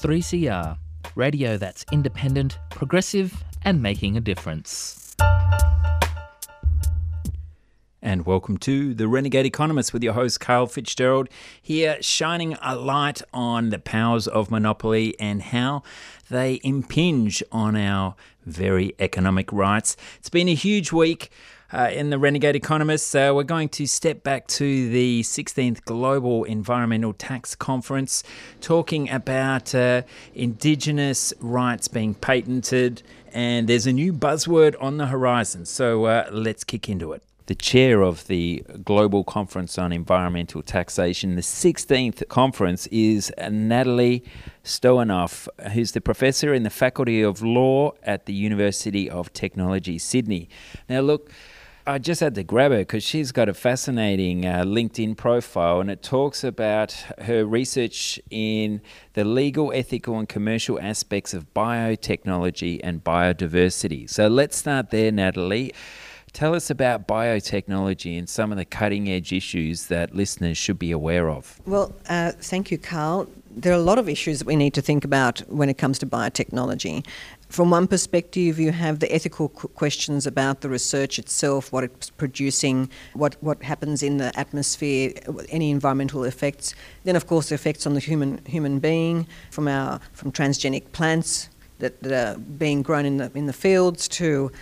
3CR, radio that's independent, progressive, and making a difference. And welcome to The Renegade Economist with your host, Karl Fitzgerald, here shining a light on the powers of monopoly and how they impinge on our very economic rights. It's been a huge week. Uh, in the Renegade Economist, uh, we're going to step back to the 16th Global Environmental Tax Conference, talking about uh, Indigenous rights being patented, and there's a new buzzword on the horizon. So uh, let's kick into it the chair of the Global Conference on Environmental Taxation, the 16th conference, is Natalie Stoianoff, who's the professor in the Faculty of Law at the University of Technology, Sydney. Now, look, I just had to grab her because she's got a fascinating uh, LinkedIn profile and it talks about her research in the legal, ethical, and commercial aspects of biotechnology and biodiversity. So let's start there, Natalie. Tell us about biotechnology and some of the cutting edge issues that listeners should be aware of. Well, uh, thank you, Karl. There are a lot of issues that we need to think about when it comes to biotechnology. From one perspective, you have the ethical questions about the research itself, what it's producing, what, what happens in the atmosphere, any environmental effects. Then, of course, the effects on the human human being from our from transgenic plants that, that are being grown in the in the fields to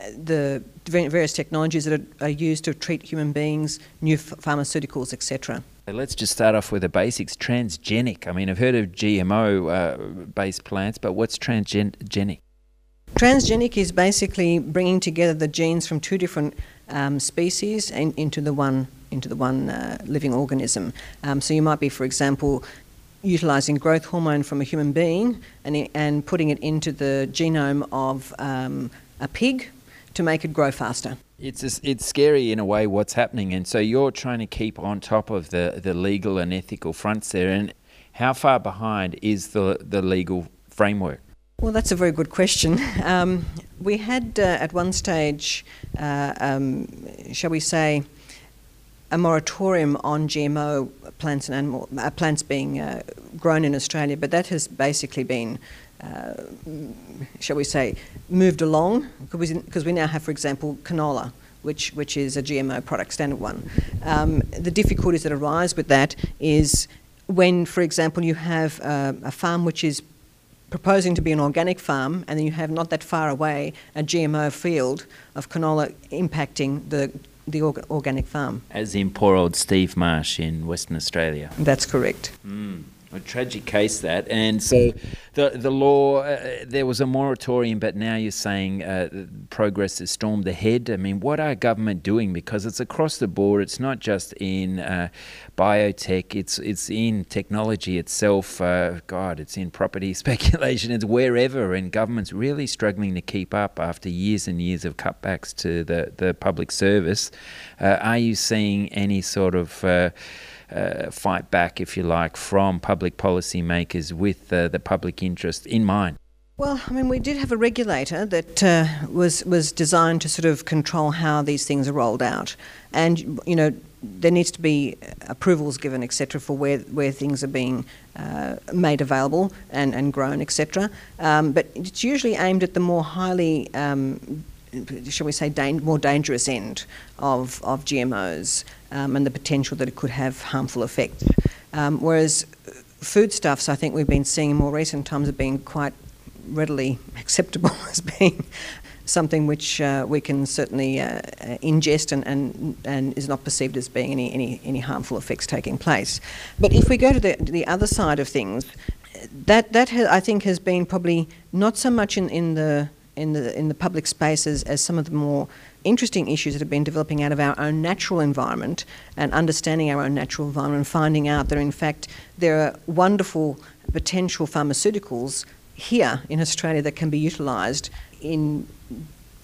uh, the various technologies that are, are used to treat human beings, new pharmaceuticals, etc. Let's just start off with the basics. Transgenic. I mean, I've heard of GMO uh, based plants, but what's transgenic? Transgenic is basically bringing together the genes from two different um, species in, into the one into the one uh, living organism. Um, so you might be, for example, utilizing growth hormone from a human being and, and putting it into the genome of um, a pig to make it grow faster. It's it's scary in a way what's happening, and so you're trying to keep on top of the, the legal and ethical fronts there. And how far behind is the the legal framework? Well, that's a very good question. Um, we had uh, at one stage, uh, um, shall we say, a moratorium on GMO plants and animal uh, plants being uh, grown in Australia, but that has basically been uh, shall we say, moved along because we now have, for example, canola. Which, which is a GMO product, standard one. Um, the difficulties that arise with that is when, for example, you have uh, a farm which is proposing to be an organic farm, and then you have not that far away a GMO field of canola impacting the the org- organic farm. As in poor old Steve Marsh in Western Australia. That's correct. Mm. A tragic case that, and so the the law uh, there was a moratorium, but now you're saying uh, progress has stormed ahead. I mean, what are government doing? Because it's across the board. It's not just in uh, biotech. It's it's in technology itself. Uh, God, it's in property speculation. It's wherever, and government's really struggling to keep up after years and years of cutbacks to the the public service. Uh, are you seeing any sort of uh, fight back, if you like, from public policymakers with uh, the public interest in mind? Well, I mean, we did have a regulator that uh, was was designed to sort of control how these things are rolled out, and you know there needs to be approvals given, etc., for where where things are being uh, made available and, and grown, etc. Um, but it's usually aimed at the more highly um, shall we say, dan- more dangerous end of, of GMOs um, and the potential that it could have harmful effects. Um, whereas foodstuffs, I think we've been seeing in more recent times, have been quite readily acceptable as being something which uh, we can certainly uh, ingest and, and, and is not perceived as being any, any, any harmful effects taking place. But if we go to the, the other side of things, that, that ha- I think has been probably not so much in, in the in the in the public spaces as some of the more interesting issues that have been developing out of our own natural environment and understanding our own natural environment and finding out that in fact there are wonderful potential pharmaceuticals here in Australia that can be utilised in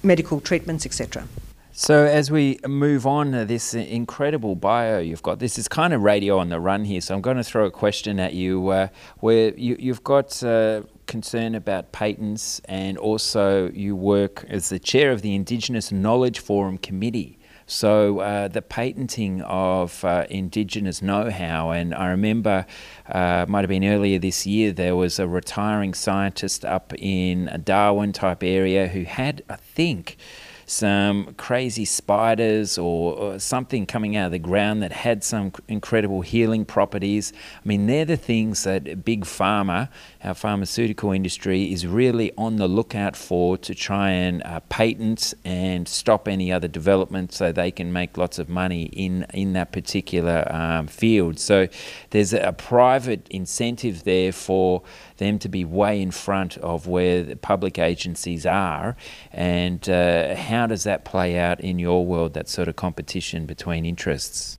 medical treatments, etc. So as we move on to this incredible bio you've got, this is kind of radio on the run here. So I'm going to throw a question at you, uh, where you, have got uh, concern about patents, and also you work as the chair of the Indigenous Knowledge Forum Committee So uh, the patenting of uh, indigenous know-how, and I remember, uh, might have been earlier this year, there was a retiring scientist up in a Darwin type area who had, I think, some crazy spiders or, or, something coming out of the ground that had some incredible healing properties. I mean, they're the things that big pharma, our pharmaceutical industry, is really on the lookout for to try and uh, patent and stop any other development so they can make lots of money in, in that particular um, field. So there's a private incentive there for them to be way in front of where the public agencies are. And uh, how does that play out in your world, that sort of competition between interests?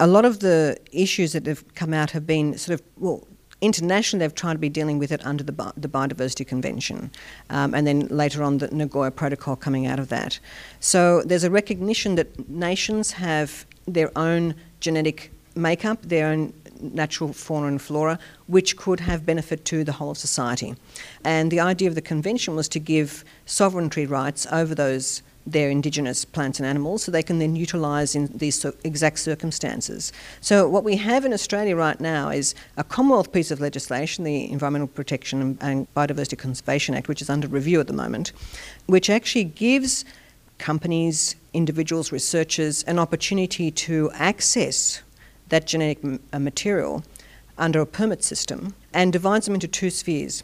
A lot of the issues that have come out have been sort of, well, internationally they've tried to be dealing with it under the, Bi- the Biodiversity Convention, um, and then later on the Nagoya Protocol coming out of that. So there's a recognition that nations have their own genetic makeup, their own natural fauna and flora, which could have benefit to the whole of society. And the idea of the convention was to give sovereignty rights over those their indigenous plants and animals so they can then utilise in these exact circumstances. So what we have in Australia right now is a Commonwealth piece of legislation, the Environmental Protection and Biodiversity Conservation Act, which is under review at the moment, which actually gives companies, individuals, researchers an opportunity to access that genetic uh, material under a permit system and divides them into two spheres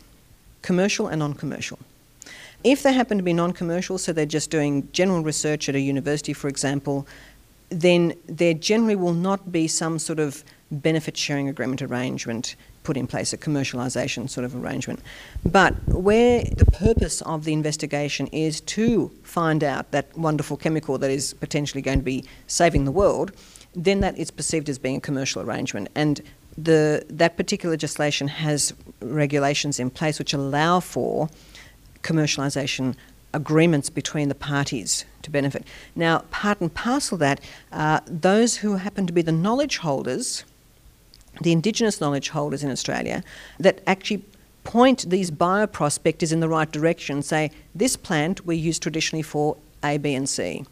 commercial and non commercial. If they happen to be non commercial, so they're just doing general research at a university, for example, then there generally will not be some sort of benefit sharing agreement arrangement put in place, a commercialisation sort of arrangement. But where the purpose of the investigation is to find out that wonderful chemical that is potentially going to be saving the world, then that is perceived as being a commercial arrangement. And the, that particular legislation has regulations in place which allow for commercialisation agreements between the parties to benefit. Now, part and parcel of that, uh, those who happen to be the knowledge holders, the Indigenous knowledge holders in Australia, that actually point these bioprospectors in the right direction, say, this plant we use traditionally for A, B, and C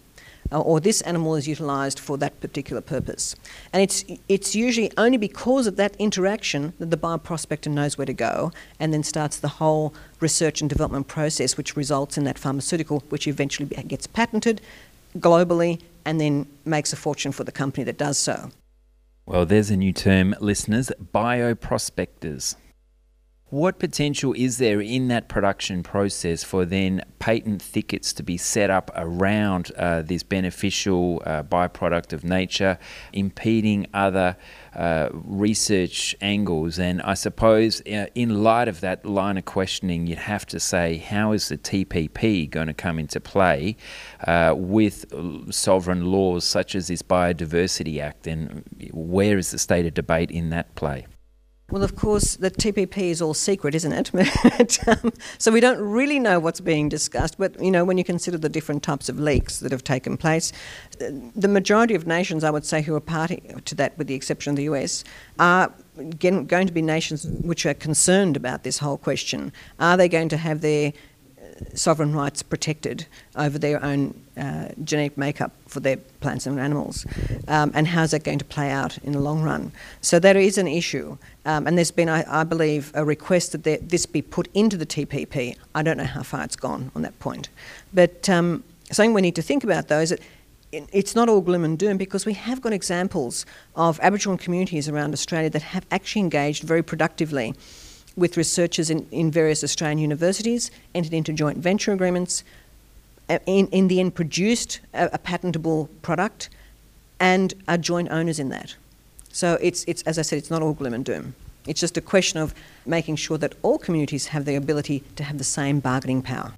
Uh, or this animal is utilised for that particular purpose. And it's, it's usually only because of that interaction that the bioprospector knows where to go and then starts the whole research and development process, which results in that pharmaceutical, which eventually gets patented globally and then makes a fortune for the company that does so. Well, there's a new term, listeners bioprospectors. What potential is there in that production process for then patent thickets to be set up around uh, this beneficial uh, byproduct of nature, impeding other uh, research angles? And I suppose, uh, in light of that line of questioning, you'd have to say, how is the TPP going to come into play uh, with sovereign laws such as this Biodiversity Act? And where is the state of debate in that play? Well, of course, the TPP is all secret, isn't it? um, so we don't really know what's being discussed. But you know, when you consider the different types of leaks that have taken place, the majority of nations, I would say, who are party to that, with the exception of the US, are going to be nations which are concerned about this whole question. Are they going to have their sovereign rights protected over their own uh, genetic makeup for their plants and animals, um, and how's that going to play out in the long run? So that is an issue, um, and there's been, I, I believe, a request that there, this be put into the TPP. I don't know how far it's gone on that point, but um, something we need to think about though is that it's not all gloom and doom because we have got examples of Aboriginal communities around Australia that have actually engaged very productively with researchers in, in various Australian universities, entered into joint venture agreements, uh, in, in the end produced a, a, patentable product, and are joint owners in that. So it's, it's, as I said, it's not all gloom and doom. It's just a question of making sure that all communities have the ability to have the same bargaining power.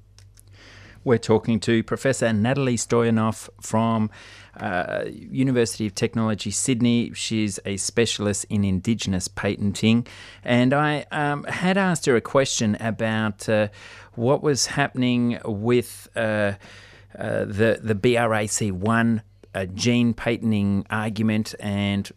We're talking to Professor Natalie Stoianoff from uh, University of Technology Sydney. She's a specialist in Indigenous patenting, and I um, had asked her a question about uh, what was happening with uh, uh the the BRCA one uh, gene patenting argument and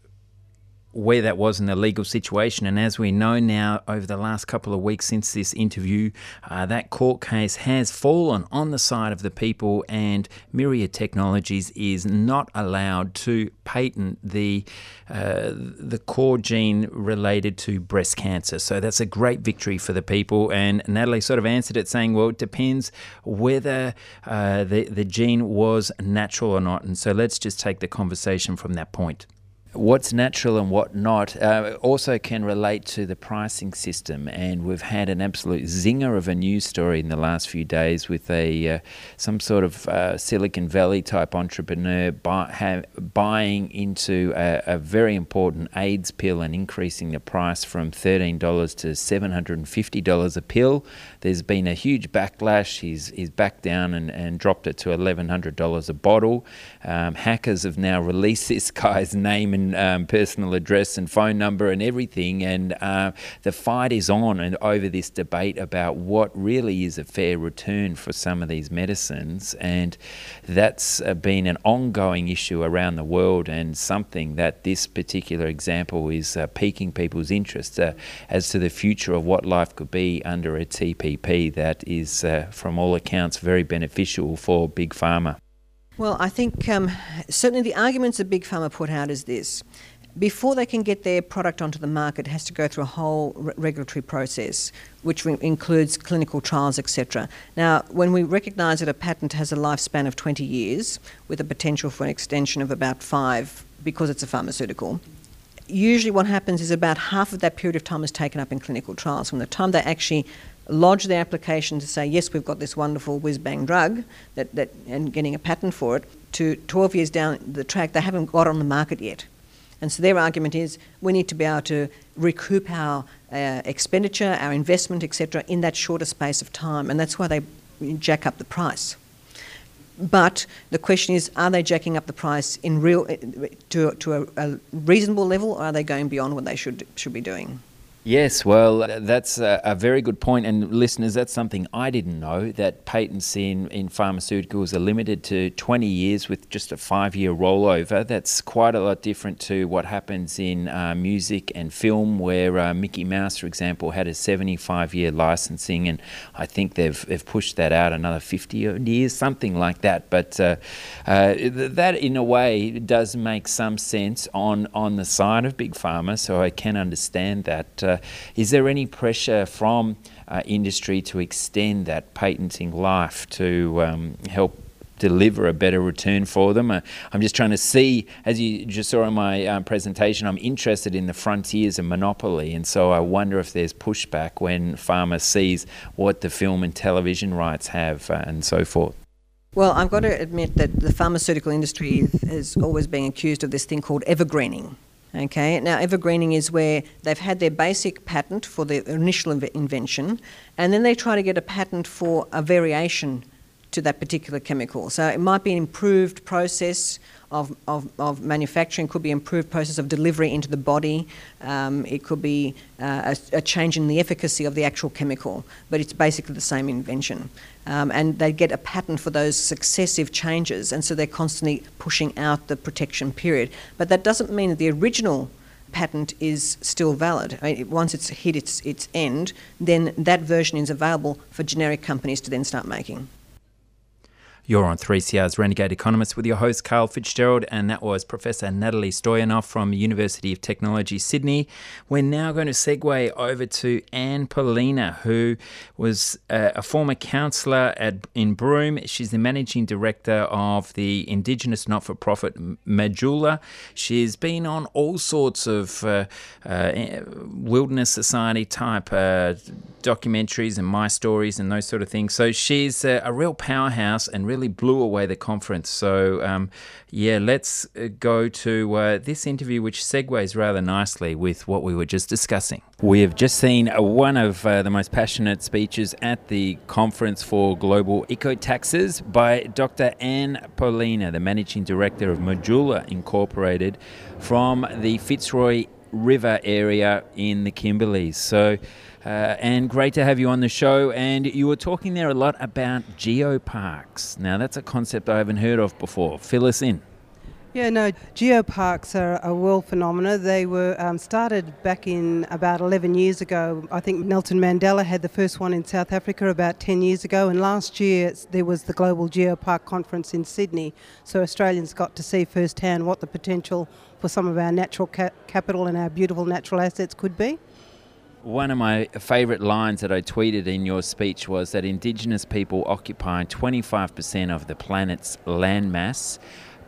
where that was in the legal situation. And as we know now, over the last couple of weeks since this interview, uh, that court case has fallen on the side of the people, and Myriad Technologies is not allowed to patent the uh, the core gene related to breast cancer. So that's a great victory for the people. And Natalie sort of answered it saying, well, it depends whether uh, the the gene was natural or not. And so let's just take the conversation from that point what's natural and what not uh, also can relate to the pricing system. And we've had an absolute zinger of a news story in the last few days with a uh, some sort of uh, Silicon Valley type entrepreneur buy, ha- buying into a, a, very important AIDS pill and increasing the price from $13 to $750 a pill. There's been a huge backlash. He's, he's backed down and, and dropped it to $1,100 a bottle. Um, hackers have now released this guy's name and um, personal address and phone number and everything. And uh, the fight is on and over this debate about what really is a fair return for some of these medicines. And that's uh, been an ongoing issue around the world and something that this particular example is uh, piquing people's interest uh, as to the future of what life could be under a TPP that is, uh, from all accounts, very beneficial for Big Pharma. Well, I think um, certainly the arguments that Big Pharma put out is this. Before they can get their product onto the market, it has to go through a whole re- regulatory process, which includes clinical trials, etc. Now, when we recognise that a patent has a lifespan of 20 years, with a potential for an extension of about five because it's a pharmaceutical, usually what happens is about half of that period of time is taken up in clinical trials. From the time they actually lodge the application to say, yes, we've got this wonderful whiz bang drug that, that, and getting a patent for it, to 12 years down the track, they haven't got on the market yet. And so their argument is we need to be able to recoup our uh, expenditure, our investment, etc., in that shorter space of time. And that's why they jack up the price. But the question is, are they jacking up the price in real to, to a, a reasonable level, or are they going beyond what they should should be doing? Yes, well, that's a, a, very good point. And listeners, that's something I didn't know that patents in, in pharmaceuticals are limited to 20 years with just a five year rollover. That's quite a lot different to what happens in uh, music and film, where uh, Mickey Mouse, for example, had a 75 year licensing. And I think they've, they've pushed that out another 50 years, something like that. But uh, uh that, in a way, does make some sense on, on the side of Big Pharma. So I can understand that uh, is there any pressure from uh, industry to extend that patenting life to um, help deliver a better return for them. Uh, I'm just trying to see, as you just saw in my um, presentation, I'm interested in the frontiers of monopoly, and so I wonder if there's pushback when pharma sees what the film and television rights have uh, and so forth. Well, I've got to admit that the pharmaceutical industry has always been accused of this thing called evergreening. Okay, now evergreening is where they've had their basic patent for the initial inv- invention, and then they try to get a patent for a variation to that particular chemical. So it might be an improved process of, of, of manufacturing, could be improved process of delivery into the body, um, it could be uh, a, a, change in the efficacy of the actual chemical, but it's basically the same invention. Um, and they get a patent for those successive changes, and so they're constantly pushing out the protection period. But that doesn't mean that the original patent is still valid. I mean, once it's hit its, its end, then that version is available for generic companies to then start making. You're on 3CR's Renegade Economist with your host, Karl Fitzgerald, and that was Professor Natalie Stoianoff from University of Technology, Sydney. We're now going to segue over to Anne Poelina, who was uh, a former councillor at, in Broome. She's the managing director of the Indigenous not for profit Madjulla. She's been on all sorts of uh, uh, Wilderness Society type uh, documentaries and my stories and those sort of things. So she's a, a real powerhouse and really really blew away the conference. So, um, yeah, let's uh, go to uh, this interview, which segues rather nicely with what we were just discussing. We have just seen uh, one of uh, the most passionate speeches at the Conference for Global Eco Taxes by Dr. Anne Poelina, the Managing Director of Madjulla Incorporated from the Fitzroy River area in the Kimberleys. So, uh, and great to have you on the show. And you were talking there a lot about geoparks. Now, that's a concept I haven't heard of before. Fill us in. Yeah, no, geoparks are a world phenomenon. They were um, started back in about 11 years ago. I think Nelson Mandela had the first one in South Africa about 10 years ago, and last year there was the Global Geopark Conference in Sydney. So Australians got to see firsthand what the potential for some of our natural ca- capital and our beautiful natural assets could be. One of my favourite lines that I tweeted in your speech was that Indigenous people occupy 25% of the planet's landmass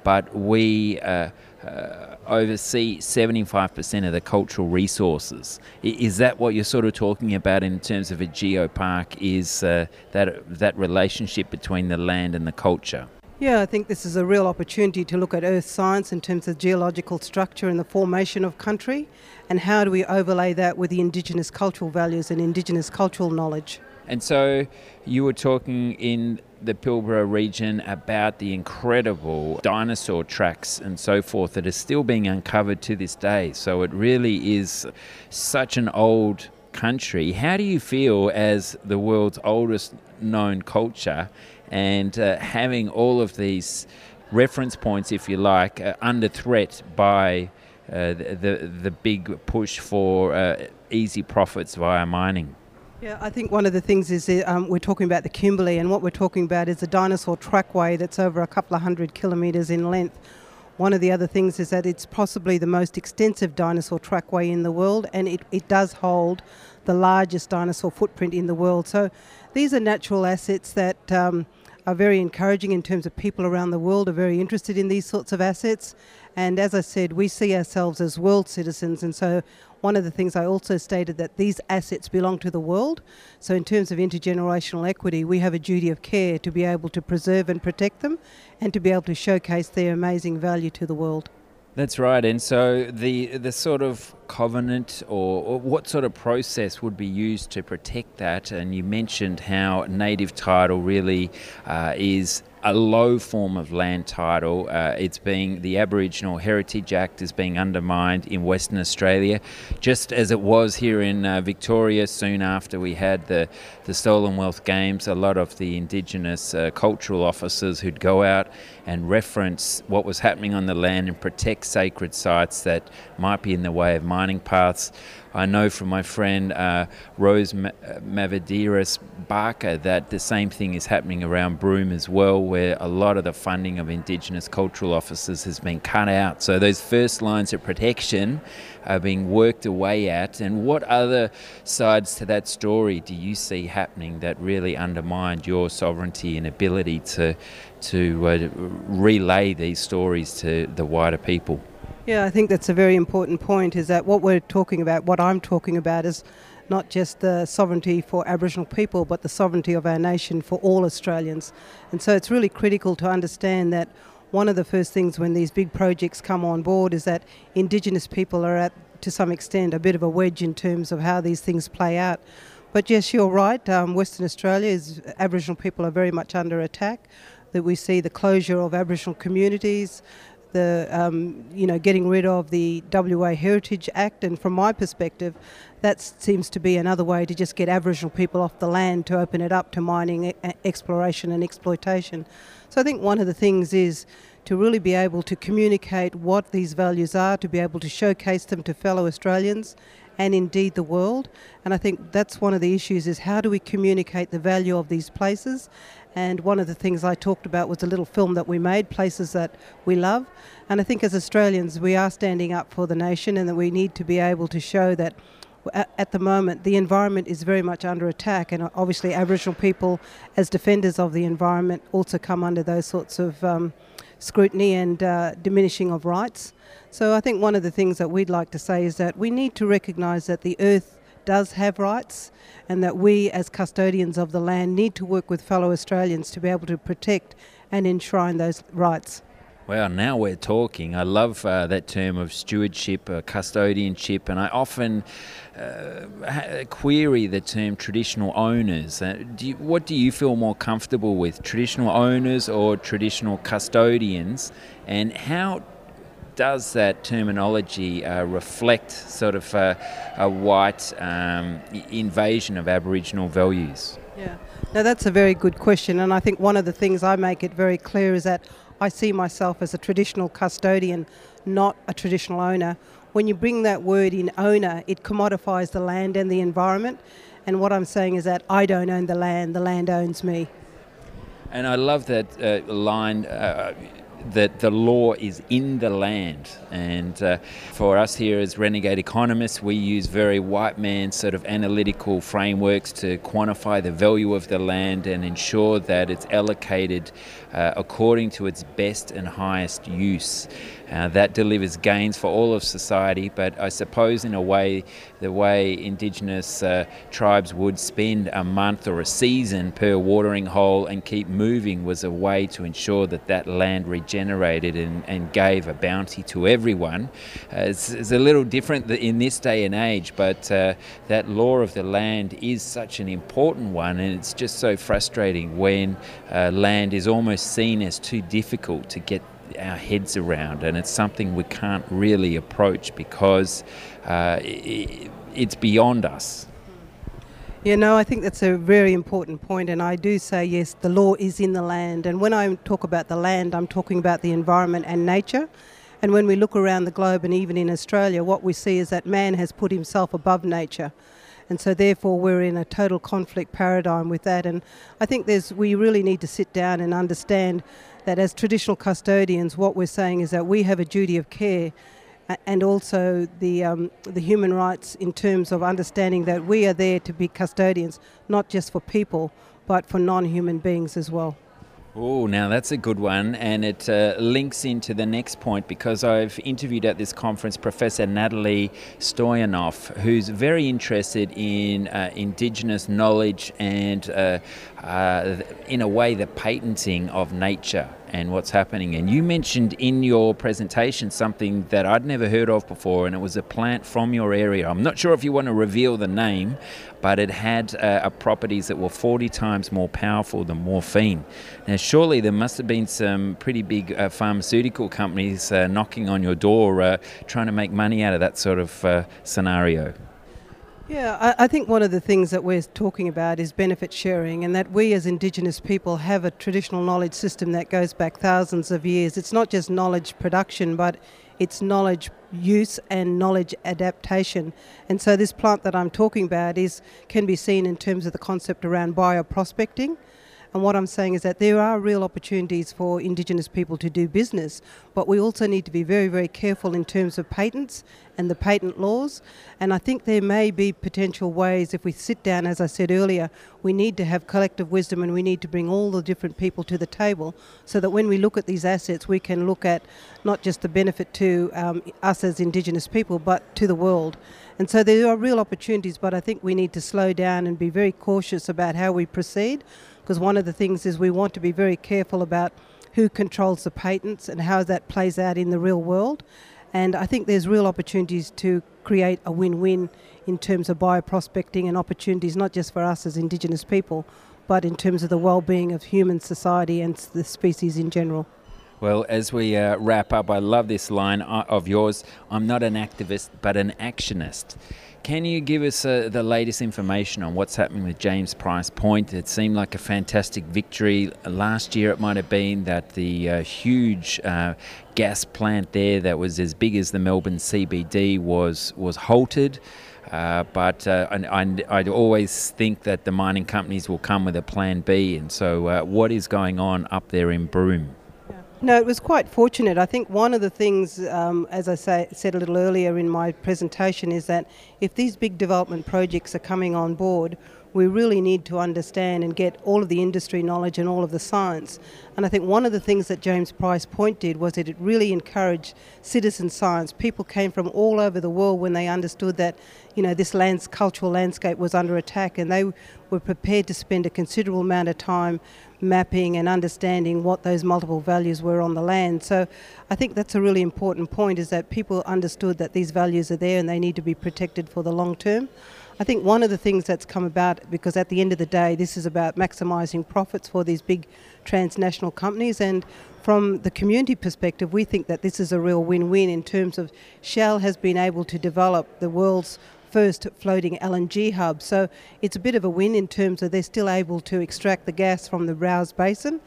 but we uh, uh, oversee 75% of the cultural resources. Is that what you're sort of talking about in terms of a geopark? Is uh, that that relationship between the land and the culture? Yeah, I think this is a real opportunity to look at earth science in terms of geological structure and the formation of country, and how do we overlay that with the indigenous cultural values and indigenous cultural knowledge. And so you were talking in the Pilbara region about the incredible dinosaur tracks and so forth that are still being uncovered to this day. So it really is such an old country. How do you feel as the world's oldest known culture and uh, having all of these reference points, if you like, uh, under threat by uh, the, the, big push for uh, easy profits via mining? Yeah, I think one of the things is um, we're talking about the Kimberley, and what we're talking about is a dinosaur trackway that's over a couple of hundred kilometres in length. One of the other things is that it's possibly the most extensive dinosaur trackway in the world, and it, it does hold the largest dinosaur footprint in the world. So these are natural assets that um, are very encouraging in terms of people around the world are very interested in these sorts of assets. And as I said, we see ourselves as world citizens, and so one of the things I also stated that these assets belong to the world. So, in terms of intergenerational equity, we have a duty of care to be able to preserve and protect them and to be able to showcase their amazing value to the world. That's right. And so the the sort of covenant or, or, what sort of process would be used to protect that? And you mentioned how native title really uh, is a low form of land title. Uh, it's being the Aboriginal Heritage Act is being undermined in Western Australia, just as it was here in uh, Victoria. Soon after we had the the Stolen Wealth Games, a lot of the Indigenous uh, cultural officers who'd go out and reference what was happening on the land and protect sacred sites that might be in the way of mining paths. I know from my friend uh, Rose Mavediris Barker that the same thing is happening around Broome as well, where a lot of the funding of Indigenous cultural officers has been cut out. So those first lines of protection are being worked away at. And what other sides to that story do you see happening that really undermined your sovereignty and ability to to uh, relay these stories to the wider people? Yeah, I think that's a very important point is that what we're talking about, what I'm talking about, is not just the sovereignty for Aboriginal people, but the sovereignty of our nation for all Australians. And so it's really critical to understand that one of the first things when these big projects come on board is that Indigenous people are at, to some extent, a bit of a wedge in terms of how these things play out. But yes, you're right. Um, Western Australia is Aboriginal people are very much under attack. That we see the closure of Aboriginal communities, the um, you know getting rid of the WA Heritage Act, and from my perspective, that seems to be another way to just get Aboriginal people off the land to open it up to mining, exploration, and exploitation. So I think one of the things is to really be able to communicate what these values are, to be able to showcase them to fellow Australians and indeed the world. And I think that's one of the issues is how do we communicate the value of these places and one of the things I talked about was a little film that we made, Places That We Love. And I think as Australians, we are standing up for the nation and that we need to be able to show that at the moment the environment is very much under attack. And obviously, Aboriginal people, as defenders of the environment, also come under those sorts of um, scrutiny and uh, diminishing of rights. So I think one of the things that we'd like to say is that we need to recognise that the earth does have rights and that we as custodians of the land need to work with fellow Australians to be able to protect and enshrine those rights. Well, now we're talking. I love uh, that term of stewardship, uh, custodianship, and I often uh, query the term traditional owners. Uh, do you, what do you feel more comfortable with, traditional owners or traditional custodians? And how does that terminology uh, reflect sort of a, a white um, invasion of Aboriginal values? Yeah, now that's a very good question, and I think one of the things I make it very clear is that I see myself as a traditional custodian, not a traditional owner. When you bring that word in owner, it commodifies the land and the environment. And what I'm saying is that I don't own the land, the land owns me. And I love that uh, line. Uh, that the law is in the land. And uh, for us here as renegade economists, we use very white man sort of analytical frameworks to quantify the value of the land and ensure that it's allocated uh, according to its best and highest use. Uh, that delivers gains for all of society, but I suppose in a way, the way Indigenous uh, tribes would spend a month or a season per watering hole and keep moving was a way to ensure that that land regenerated and, and gave a bounty to everyone. Uh, it's, it's, a little different in this day and age, but uh, that law of the land is such an important one, and it's just so frustrating when land is almost seen as too difficult to get our heads around, and it's something we can't really approach because uh, it's beyond us. You know, I think that's a very important point, and I do say yes, the law is in the land. And when I talk about the land, I'm talking about the environment and nature. And when we look around the globe and even in Australia, what we see is that man has put himself above nature. And so, therefore, we're in a total conflict paradigm with that. And I think there's, we really need to sit down and understand that as traditional custodians, what we're saying is that we have a duty of care and also the, um, the human rights in terms of understanding that we are there to be custodians, not just for people, but for non human beings as well. Oh, now that's a good one, and it uh, links into the next point because I've interviewed at this conference Professor Natalie Stoianoff, who's very interested in uh, Indigenous knowledge and, uh, uh in a way, the patenting of nature and what's happening. And you mentioned in your presentation something that I'd never heard of before, and it was a plant from your area. I'm not sure if you want to reveal the name, but it had uh, properties that were 40 times more powerful than morphine. Now, surely there must have been some pretty big uh, pharmaceutical companies uh, knocking on your door uh, trying to make money out of that sort of uh, scenario. Yeah, I, I, think one of the things that we're talking about is benefit sharing, and that we as Indigenous people have a traditional knowledge system that goes back thousands of years. It's not just knowledge production, but it's knowledge use and knowledge adaptation. And so, this plant that I'm talking about is can be seen in terms of the concept around bioprospecting and what I'm saying is that there are real opportunities for Indigenous people to do business, but we also need to be very, very careful in terms of patents and the patent laws. And I think there may be potential ways, if we sit down, as I said earlier, we need to have collective wisdom and we need to bring all the different people to the table so that when we look at these assets, we can look at not just the benefit to um, us as Indigenous people, but to the world. And so there are real opportunities, but I think we need to slow down and be very cautious about how we proceed because one of the things is we want to be very careful about who controls the patents and how that plays out in the real world. And I think there's real opportunities to create a win win in terms of bioprospecting and opportunities, not just for us as Indigenous people, but in terms of the well being of human society and the species in general. Well, as we uh, wrap up, I love this line uh, of yours I'm not an activist, but an actionist. Can you give us uh, the latest information on what's happening with James Price Point? It seemed like a fantastic victory. Last year, it might have been that the uh, huge uh, gas plant there that was as big as the Melbourne CBD was, was halted. Uh, but uh, I, I, always think that the mining companies will come with a plan B. And so, uh, what is going on up there in Broome? No, it was quite fortunate. I think one of the things, um, as I say, said a little earlier in my presentation, is that if these big development projects are coming on board, we really need to understand and get all of the industry knowledge and all of the science. And I think one of the things that James Price Point did was that it really encouraged citizen science. People came from all over the world when they understood that, you know, this land's cultural landscape was under attack, and they were prepared to spend a considerable amount of time mapping and understanding what those multiple values were on the land. So I think that's a really important point is that people understood that these values are there and they need to be protected for the long term. I think one of the things that's come about, because at the end of the day, this is about maximising profits for these big transnational companies, and from the community perspective, we think that this is a real win win in terms of Shell has been able to develop the world's first floating LNG hub. So it's a bit of a win in terms of they're still able to extract the gas from the Browse Basin.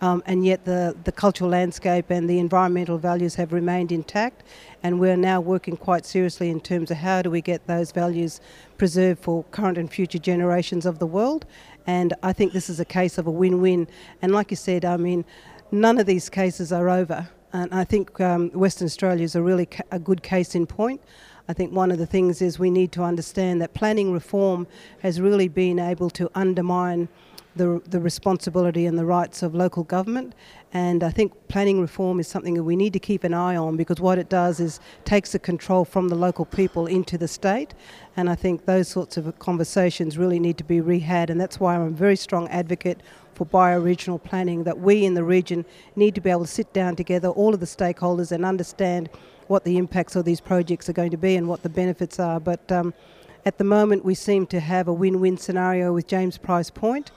um, and yet the, the cultural landscape and the environmental values have remained intact. And we're now working quite seriously in terms of how do we get those values preserved for current and future generations of the world. And I think this is a case of a win win. And like you said, I mean, none of these cases are over. And I think um, Western Australia is a really ca- a good case in point. I think one of the things is we need to understand that planning reform has really been able to undermine the, the responsibility and the rights of local government. And I think planning reform is something that we need to keep an eye on because what it does is takes the control from the local people into the state. And I think those sorts of conversations really need to be rehabbed. And that's why I'm a very strong advocate for bioregional planning, that we in the region need to be able to sit down together, all of the stakeholders, and understand what the impacts of these projects are going to be and what the benefits are. But um, at the moment, we seem to have a win win scenario with James Price Point.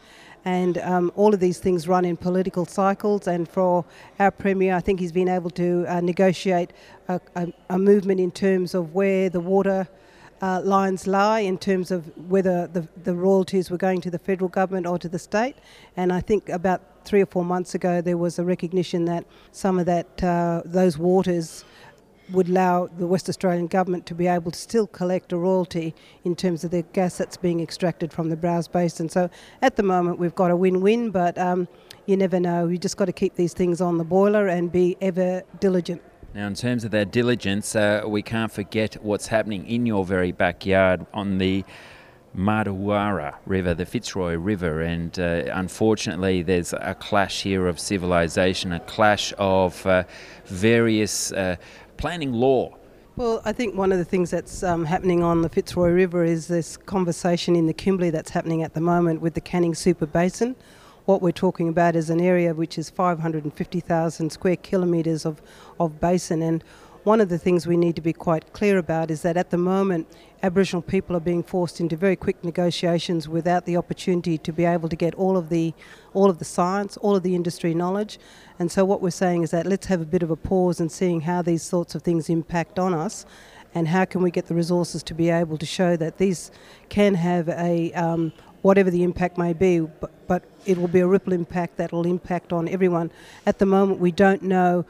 And um, all of these things run in political cycles. And for our Premier, I think he's been able to uh, negotiate a, a, a, movement in terms of where the water uh, lines lie, in terms of whether the, the royalties were going to the federal government or to the state. And I think about three or four months ago, there was a recognition that some of that uh, those waters would allow the West Australian government to be able to still collect a royalty in terms of the gas that's being extracted from the Browse Basin. So at the moment we've got a win-win, but um, you never know. You just got to keep these things on the boiler and be ever diligent. Now, in terms of that diligence, uh, we can't forget what's happening in your very backyard on the Martuwarra River, the Fitzroy River, and uh, unfortunately, there's a clash here of civilization, a clash of uh, various uh, planning law? Well, I think one of the things that's um, happening on the Fitzroy River is this conversation in the Kimberley that's happening at the moment with the Canning Super Basin. What we're talking about is an area which is 550,000 square kilometres of, of basin, and one of the things we need to be quite clear about is that at the moment, Aboriginal people are being forced into very quick negotiations without the opportunity to be able to get all of the all of the science, all of the industry knowledge. And so what we're saying is that let's have a bit of a pause and seeing how these sorts of things impact on us and how can we get the resources to be able to show that these can have a um, whatever the impact may be, but, but it will be a ripple impact that will impact on everyone. At the moment, we don't know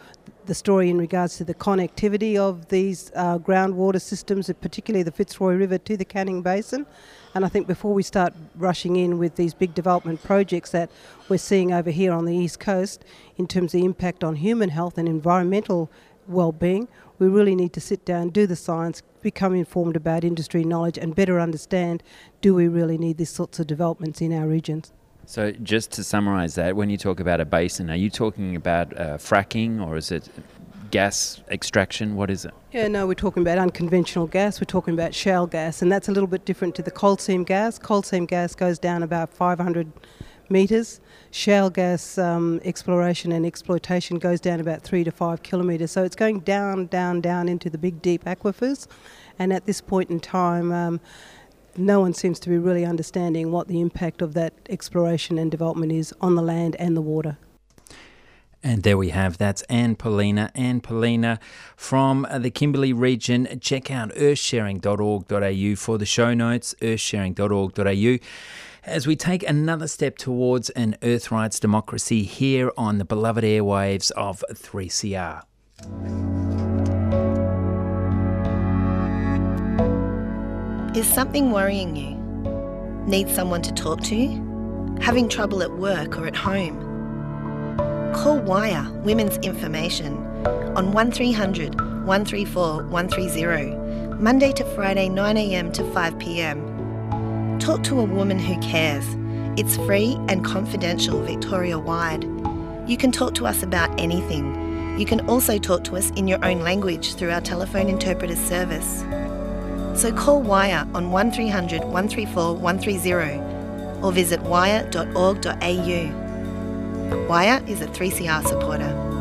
the story in regards to the connectivity of these uh, groundwater systems, particularly the Fitzroy River to the Canning Basin. And I think before we start rushing in with these big development projects that we're seeing over here on the East Coast in terms of the impact on human health and environmental well-being, we really need to sit down, do the science, become informed about industry knowledge and better understand do we really need these sorts of developments in our regions. So, just to summarise that, when you talk about a basin, are you talking about uh, fracking or is it gas extraction? What is it? Yeah, no, we're talking about unconventional gas. We're talking about shale gas, and that's a little bit different to the coal seam gas. Coal seam gas goes down about 500 metres. Shale gas um, exploration and exploitation goes down about three to five kilometres. So it's going down, down, down into the big deep aquifers. And at this point in time, um, no one seems to be really understanding what the impact of that exploration and development is on the land and the water. And there we have that's Anne Poelina. Anne Poelina from the Kimberley region. Check out earthsharing.org.au for the show notes, earthsharing.org.au. As we take another step towards an Earth Rights democracy here on the beloved airwaves of 3CR. Is something worrying you? Need someone to talk to? Having trouble at work or at home? Call Wire Women's Information on 1300 134 130, Monday to Friday 9am to 5pm. Talk to a woman who cares. It's free and confidential Victoria wide. You can talk to us about anything. You can also talk to us in your own language through our telephone interpreter service. So call Wire on 1300 134 130 or visit wire.org.au. Wire is a 3CR supporter.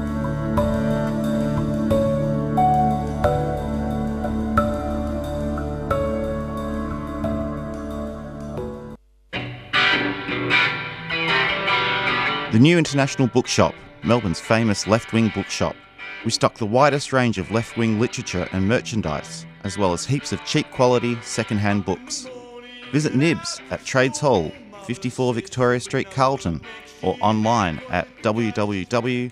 The New International Bookshop, Melbourne's famous left wing bookshop. We stock the widest range of left wing literature and merchandise, as well as heaps of cheap quality second-hand books. Visit Nibs at Trades Hall, 54 Victoria Street, Carlton, or online at www.newinternational